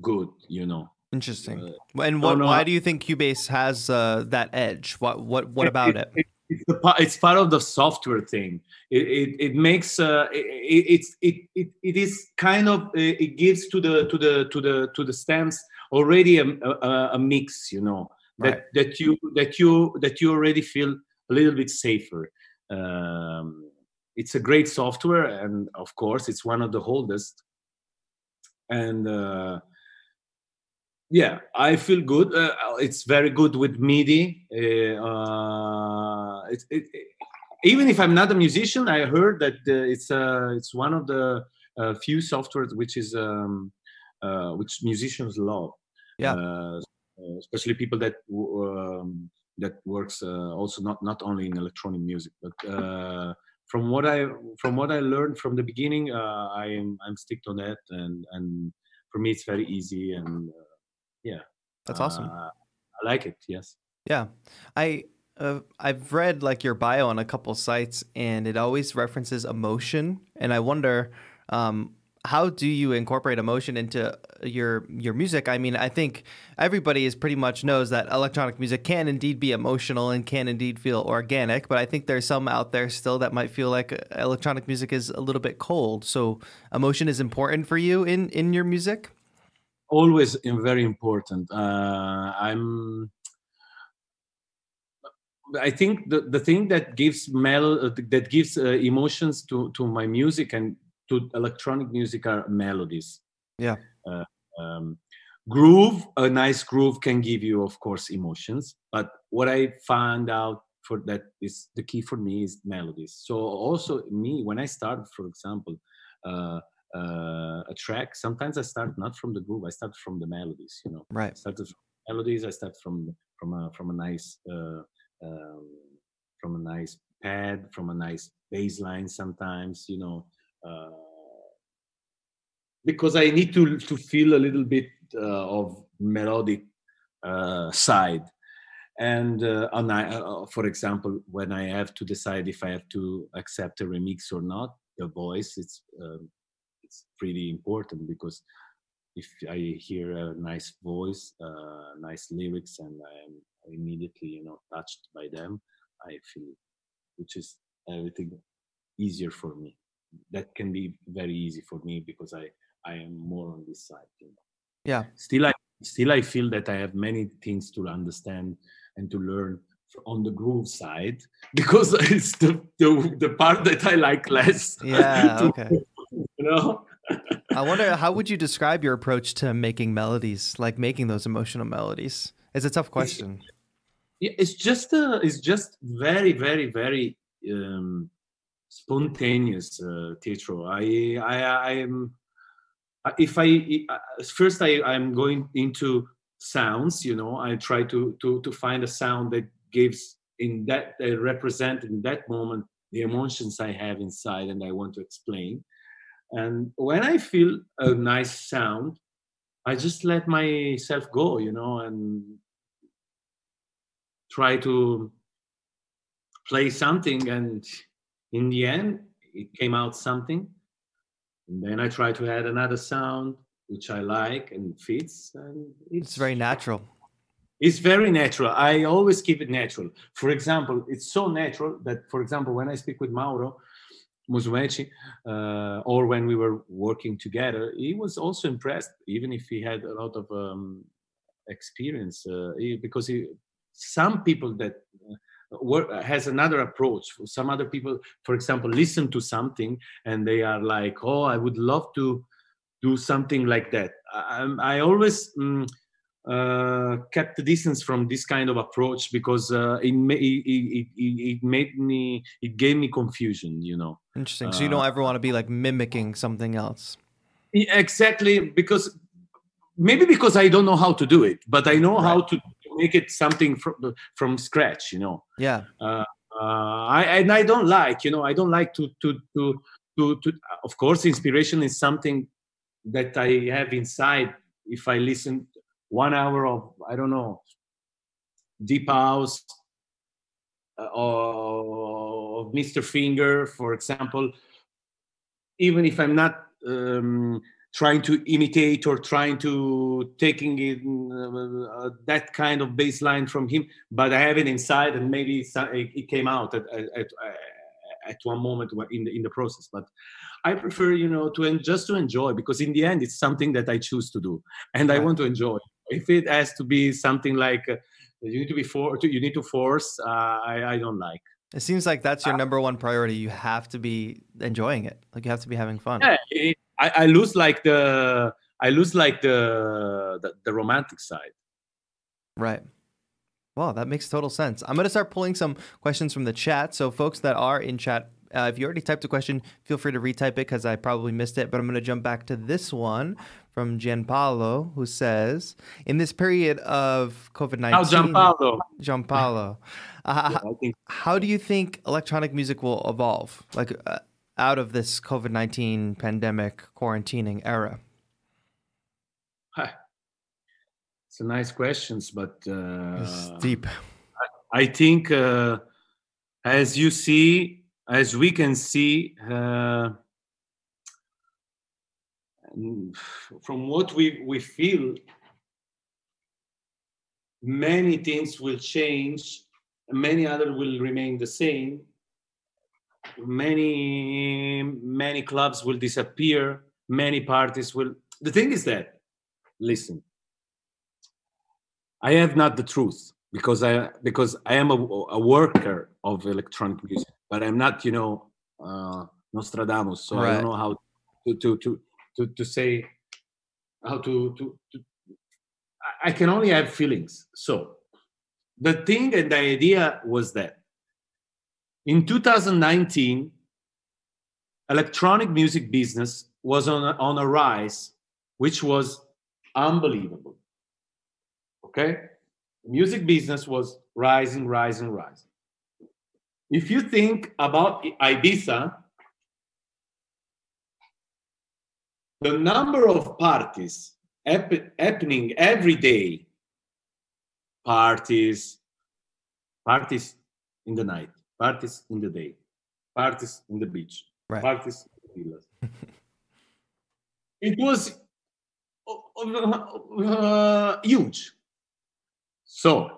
good you know Interesting. Uh, and what, why do you think Cubase has uh, that edge? What, what, what about it? It's, the, it's part of the software thing. It, it, it makes uh, it, it, it's it, it, it is kind of uh, it gives to the to the to the to the stems already a, a, a mix you know that Right. that you that you that you already feel a little bit safer. Um, it's a great software and of course it's one of the oldest. And uh, yeah i feel good. Uh, it's very good with midi. Uh, uh, it, it, it- even if i'm not a musician i heard that uh, it's uh, it's one of the uh, few softwares which is um, uh, which musicians love. Yeah. uh, especially people that um, that works uh, also not not only in electronic music but uh, from what i from what i learned from the beginning uh, i am i'm sticked on that and and for me it's very easy and uh, yeah That's awesome. uh, i like it yes Yeah, I uh, I've read like your bio on a couple sites, and it always references emotion, and I wonder. Um, how do you incorporate emotion into your your music? I mean, I think everybody is pretty much knows that electronic music can indeed be emotional and can indeed feel organic, but I think there's some out there still that might feel like uh, electronic music is a little bit cold. So, emotion is important for you in in your music. Always very important. Uh, i'm i think the, the thing that gives mel uh, that gives uh, emotions to to my music and to electronic music are melodies. Yeah. uh, um, groove a nice groove can give you of course emotions but what i found out for that is the key for me is melodies. So also me when i started for example uh, uh, a track, sometimes I start not from the groove. I start from the melodies. You know, right. I started from melodies. I start from from a from a nice uh, um, from a nice pad, from a nice bass line. Sometimes, you know, uh, because I need to to feel a little bit uh, of melodic uh, side. And uh, on I, uh, for example, when I have to decide if I have to accept a remix or not, the voice it's um, it's pretty important because if I hear a nice voice, uh, nice lyrics, and I'm immediately you know touched by them, I feel which is everything easier for me. That can be very easy for me because I I am more on this side. You know. Yeah. Still, I still I feel that I have many things to understand and to learn on the groove side [laughs] because [laughs] it's the the, the part that I like less. Yeah. [laughs] okay. You know. I wonder how would you describe your approach to making melodies, like making those emotional melodies? It's a tough question. It's just uh, it's just very very very um, spontaneous, uh. I I I am if I first I I'm going into sounds. You know, I try to to to find a sound that gives in that uh, represent in that moment the emotions I have inside and I want to explain. And when I feel a nice sound, I just let myself go, you know, and try to play something. And in the end, it came out something. And then I try to add another sound which I like and fits. And it's, it's very natural. It's very natural. I always keep it natural. For example, it's so natural that, for example, when I speak with Mauro, Musumeci, uh, or when we were working together, he was also impressed, even if he had a lot of um, experience, uh, he, because he, some people that uh, work, has another approach. Some other people, for example, listen to something and they are like, "Oh, I would love to do something like that." I, I always. Um, uh, kept the distance from this kind of approach because uh, it, it, it, it, made me it gave me confusion you know. Interesting. So you don't ever want to be like mimicking something else? Exactly because maybe because i don't know how to do it but i know right. how to make it something from from scratch you know. Yeah. Uh, I, and i don't like you know i don't like to to to to, to of course inspiration is something that i have inside if i listen one hour of I don't know deep house uh, of Mr. Finger, for example. Even if I'm not um, trying to imitate or trying to taking in uh, uh, that kind of baseline from him, but I have it inside, and maybe it came out at, at, at one moment in the in the process. But I prefer, you know, to just to enjoy because in the end, it's something that I choose to do, and I want to enjoy if it has to be something like uh, you need to be for you need to force uh, I, I don't like it seems like that's your uh, number one priority you have to be enjoying it like you have to be having fun yeah it, I, I lose like the i lose like the, the the romantic side right well, that makes total sense. I'm going to start pulling some questions from the chat. So, folks that are in chat, uh, if you already typed a question, feel free to retype it because I probably missed it. But I'm going to jump back to this one from Gianpaolo, who says, "In this period of COVID nineteen, Gianpaolo, Gianpaolo, [laughs] uh, yeah, how do you think electronic music will evolve, like uh, out of this COVID nineteen pandemic quarantining era?" It's a nice questions, but uh, it's deep. I, I think, uh, as you see, as we can see. Uh, from what we, we feel, many things will change, many other will remain the same. Many, many clubs will disappear, many parties will. The thing is that, listen, I have not the truth because I because I am a, a worker of electronic music, but I'm not, you know, uh, Nostradamus, so right. I don't know how to to to to, to say how to, to, to I can only have feelings. So the thing and the idea was that in 2019, electronic music business was on a, on a rise, which was unbelievable. Okay, music business was rising, rising, rising. If you think about Ibiza, the number of parties hap- happening every day, parties, parties in the night, parties in the day, parties in the beach, Right. parties in the villas. [laughs] it was uh, uh, huge. So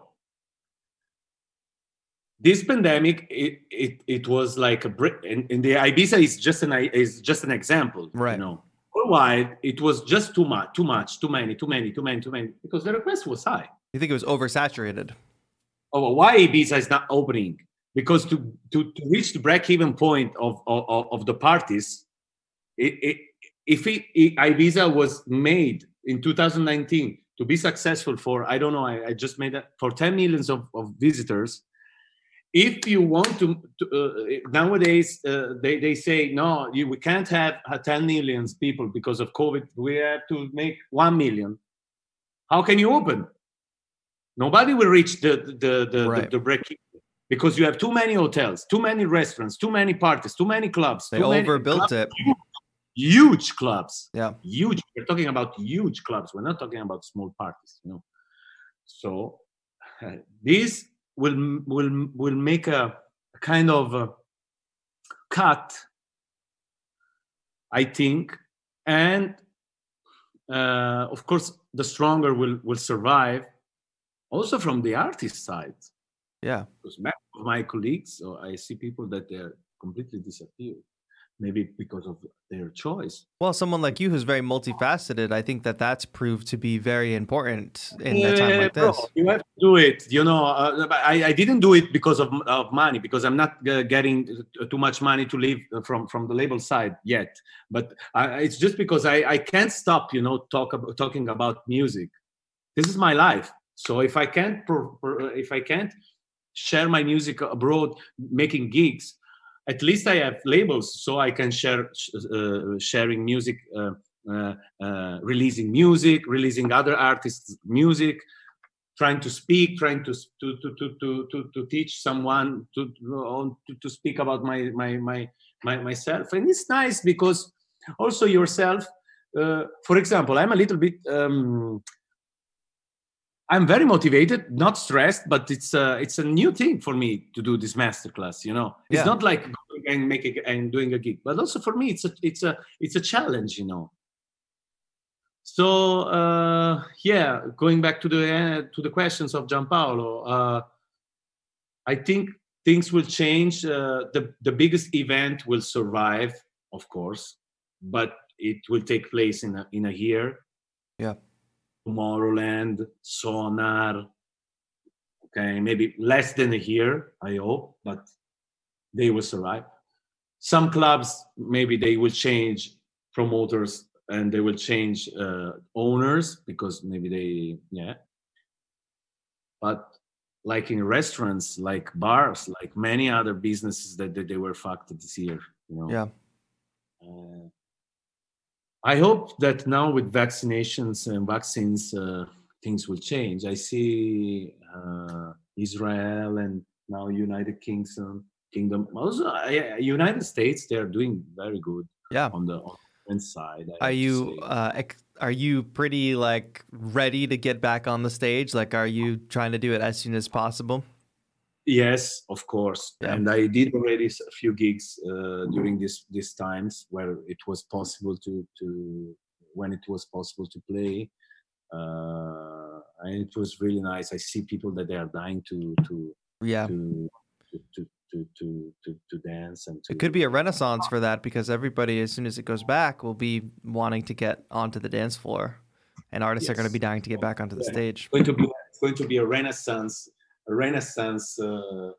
this pandemic, it, it, it was like a break. And, and the Ibiza is just an is just an example, Right. You know, worldwide it was just too much, too much, too many, too many, too many, too many, because the request was high. You think it was oversaturated? Oh, why Ibiza is not opening? Because to to, to reach the break-even point of of, of the parties, it, it, if it, it, Ibiza was made in 2019 to be successful for I don't know I, I just made that for 10 millions of, of visitors. If you want to, to uh, nowadays uh, they, they say no you, we can't have uh, 10 millions people because of COVID we have to make 1 million. How can you open? Nobody will reach the the the, Right. the, the break because you have too many hotels, too many restaurants, too many parties, too many clubs. They overbuilt clubs, it. Huge clubs Yeah. huge we're talking about huge clubs we're not talking about small parties you know so uh, this will will will make a, a kind of a cut i think. And uh, of course the stronger will will survive also from the artist side. Yeah. because many of my colleagues so i see people that they're completely disappeared maybe because of their choice Well, someone like you who's very multifaceted, I think that that's proved to be very important in a time Yeah, like bro, this. you have to do it. You know, uh, I, I didn't do it because of, of money because I'm not uh, getting too much money to live from from the label side yet. But I, it's just because I, I can't stop. You know, talk about talking about music. This is my life. So if I can't if I can't share my music abroad, making gigs, at least I have labels so I can share uh, sharing music. Uh, uh, uh, releasing music, releasing other artists' music, trying to speak, trying to to to to to, to, teach someone to, to to speak about my my my my myself, and it's nice because also yourself. Uh, for example, I'm a little bit. Um, I'm very motivated, not stressed, but it's a it's a new thing for me to do this masterclass. You know, it's Yeah. not like going and making and doing a gig, but also for me, it's a it's a it's a challenge. You know, so uh, yeah, going back to the uh, to the questions of Gianpaolo, uh, I think things will change. Uh, the the biggest event will survive, of course, but it will take place in a, in a year. Yeah. Tomorrowland, Sonar. Okay, maybe less than a year, I hope, but they will survive. Some clubs maybe they will change promoters and they will change uh, owners because maybe they yeah but like in restaurants like bars like many other businesses that, that they were fucked this year you know Yeah. uh, i hope that now with vaccinations and vaccines uh, things will change i see uh, israel and now united kingdom kingdom also uh, united states they are doing very good Yeah. on the on the side I Are you uh, ex- are you pretty like ready to get back on the stage? Like, are you trying to do it as soon as possible? Yes, of course. Yeah. And I did already a few gigs uh, during this these times where it was possible to to when it was possible to play. Uh, and it was really nice. I see people that they are dying to to Yeah. to to to to to, to, dance and to It could be a renaissance for that because everybody, as soon as it goes back, will be wanting to get onto the dance floor, and artists are going to be dying to get back onto the Yeah. stage. going to be it's going to be a renaissance renaissance uh,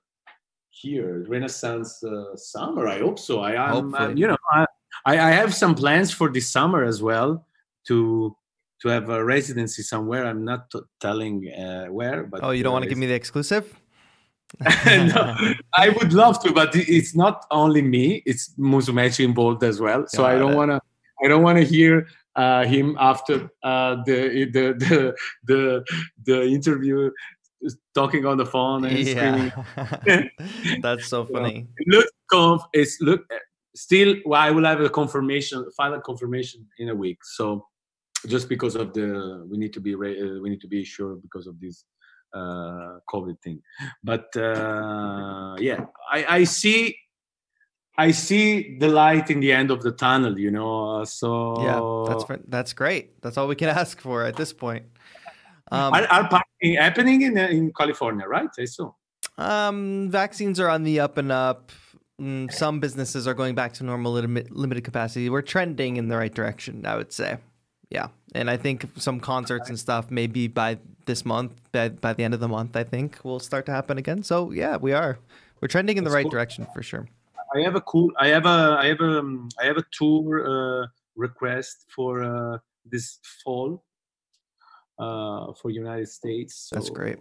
here renaissance uh, summer i hope so i am um, you know I, I have some plans for this summer as well to to have a residency somewhere i'm not t- telling uh, where but Oh, you don't uh, want to give me the exclusive? [laughs] no, I would love to, but it's not only me. It's Musumeci involved as well. So I don't want to. I don't want to hear uh, him after uh, the, the the the the interview talking on the phone and screaming. [laughs] That's so [laughs] funny. look, conf, it's look still. Well, I will have a confirmation, final confirmation in a week. So just because of the, we need to be uh, we need to be sure because of this uh, COVID thing. But uh, yeah, I, I see I see the light in the end of the tunnel, you know. So yeah, that's that's great. That's all we can [laughs] ask for at this point. Um, are, are happening in in California, right? I saw. Um, vaccines are on the up and up. Mm, some businesses are going back to normal limited capacity. We're trending in the right direction, I would say. Yeah, and I think some concerts and stuff maybe by this month, by, by the end of the month, I think will start to happen again. So yeah, we are. We're trending in the right cool. direction for sure. I have a cool. I have a. I have a. Um, I have a tour uh, request for uh, this fall uh, for United States. So That's great.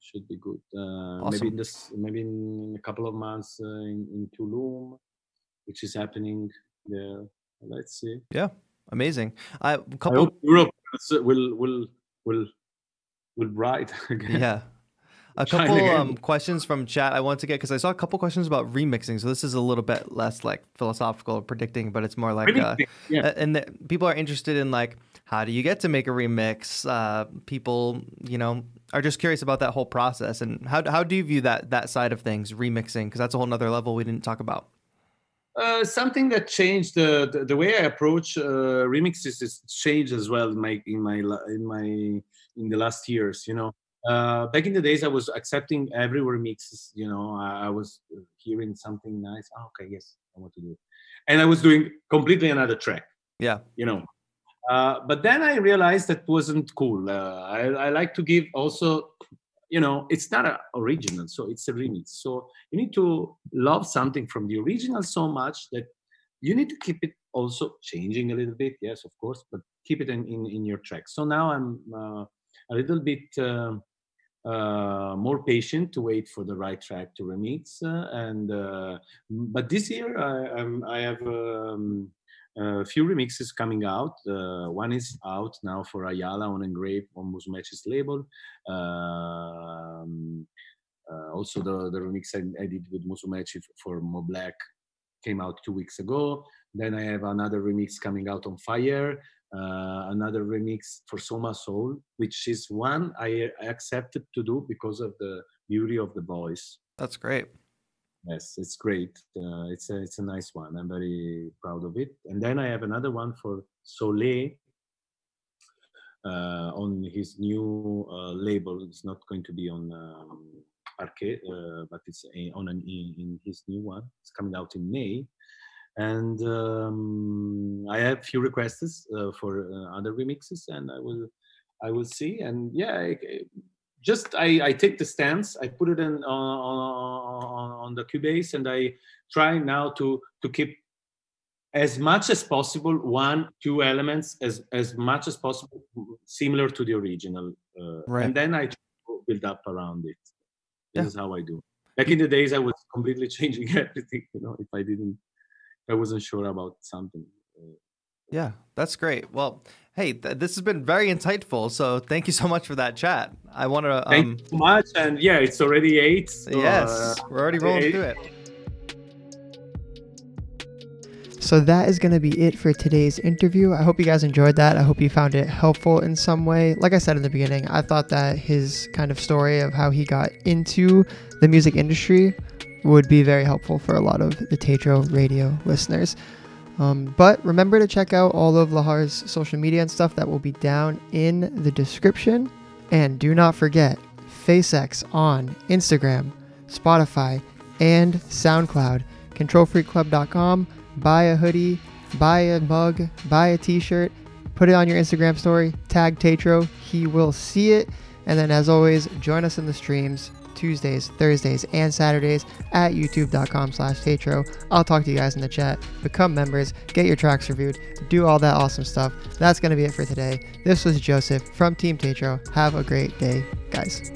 Should be good. Uh, awesome. Maybe in this. Maybe in a couple of months uh, in, in Tulum, which is happening there. Let's see. Yeah, amazing. I, a couple. I hope Europe will will will will ride [laughs] again. Yeah. A couple um, questions from chat I want to get because I saw a couple questions about remixing. So this is a little bit less like philosophical predicting, but it's more like, uh, yeah. and the, people are interested in like, how do you get to make a remix? Uh, people, you know, are just curious about that whole process and how how do you view that that side of things, remixing? Because that's a whole nother level we didn't talk about. Uh, something that changed the, the, the way I approach uh, remixes is changed as well in my in my in my in the last years. You know, uh, back in the days, I was accepting every remixes. You know, I, I was hearing something nice. Oh, okay, yes, I want to do it, and I was doing completely another track. Yeah, you know. Uh, but then I realized that wasn't cool. Uh, I, I like to give also, you know, it's not an original, so it's a remix. So you need to love something from the original so much that you need to keep it also changing a little bit. Yes, of course, but keep it in in, in your track. So now I'm uh, a little bit. Um, uh, more patient to wait for the right track to remix. Uh, and but this year I, i have um, a few remixes coming out. Uh, one is out now for Ayala on Engrave on Musumeci's label. Um, uh, also, the, the remix I, I did with Musumeci for Mo Black came out two weeks ago. Then I have another remix coming out on Fire uh, another remix for Soma Soul, which is one I accepted to do because of the beauty of the voice. That's great. Yes, it's great. Uh, it's a it's a nice one. I'm very proud of it. And then I have another one for Soleil uh, on his new uh, label. It's not going to be on um, Arcade, uh, but it's a, on an in, his new one. It's coming out in May and um, I have few requests uh, for uh, other remixes, and I will I will see. And yeah, just I, I take the stance, I put it in on, on, on the Cubase, and I try now to to keep as much as possible one two elements as as much as possible similar to the original, uh, right. and then I build up around it. This yeah. is how I do. Back in the days, I was completely [laughs] changing everything. You know, if I didn't I wasn't sure about something. Yeah, that's great. Well, hey, th- this has been very insightful. So thank you so much for that chat. I want to. Um, thank you so much. And yeah, it's already eight. So, yes, uh, we're already rolling eight. through it. So that is going to be it for today's interview. I hope you guys enjoyed that. I hope you found it helpful in some way. Like I said in the beginning, I thought that his kind of story of how he got into the music industry would be very helpful for a lot of the Tetro radio listeners. Um, but remember to check out all of Lehar's social media and stuff that will be down in the description. And do not forget Phace X on Instagram, Spotify, and SoundCloud. ControlFreakClub.com. Buy a hoodie, buy a mug, buy a t shirt, put it on your Instagram story, tag Tetro. He will see it. And then, as always, join us in the streams Tuesdays, Thursdays, and Saturdays at youtube.com slash Tetro. I'll talk to you guys in the chat. Become members, get your tracks reviewed, do all that awesome stuff. That's going to be it for today. This was Joseph from Team Tetro. Have a great day, guys.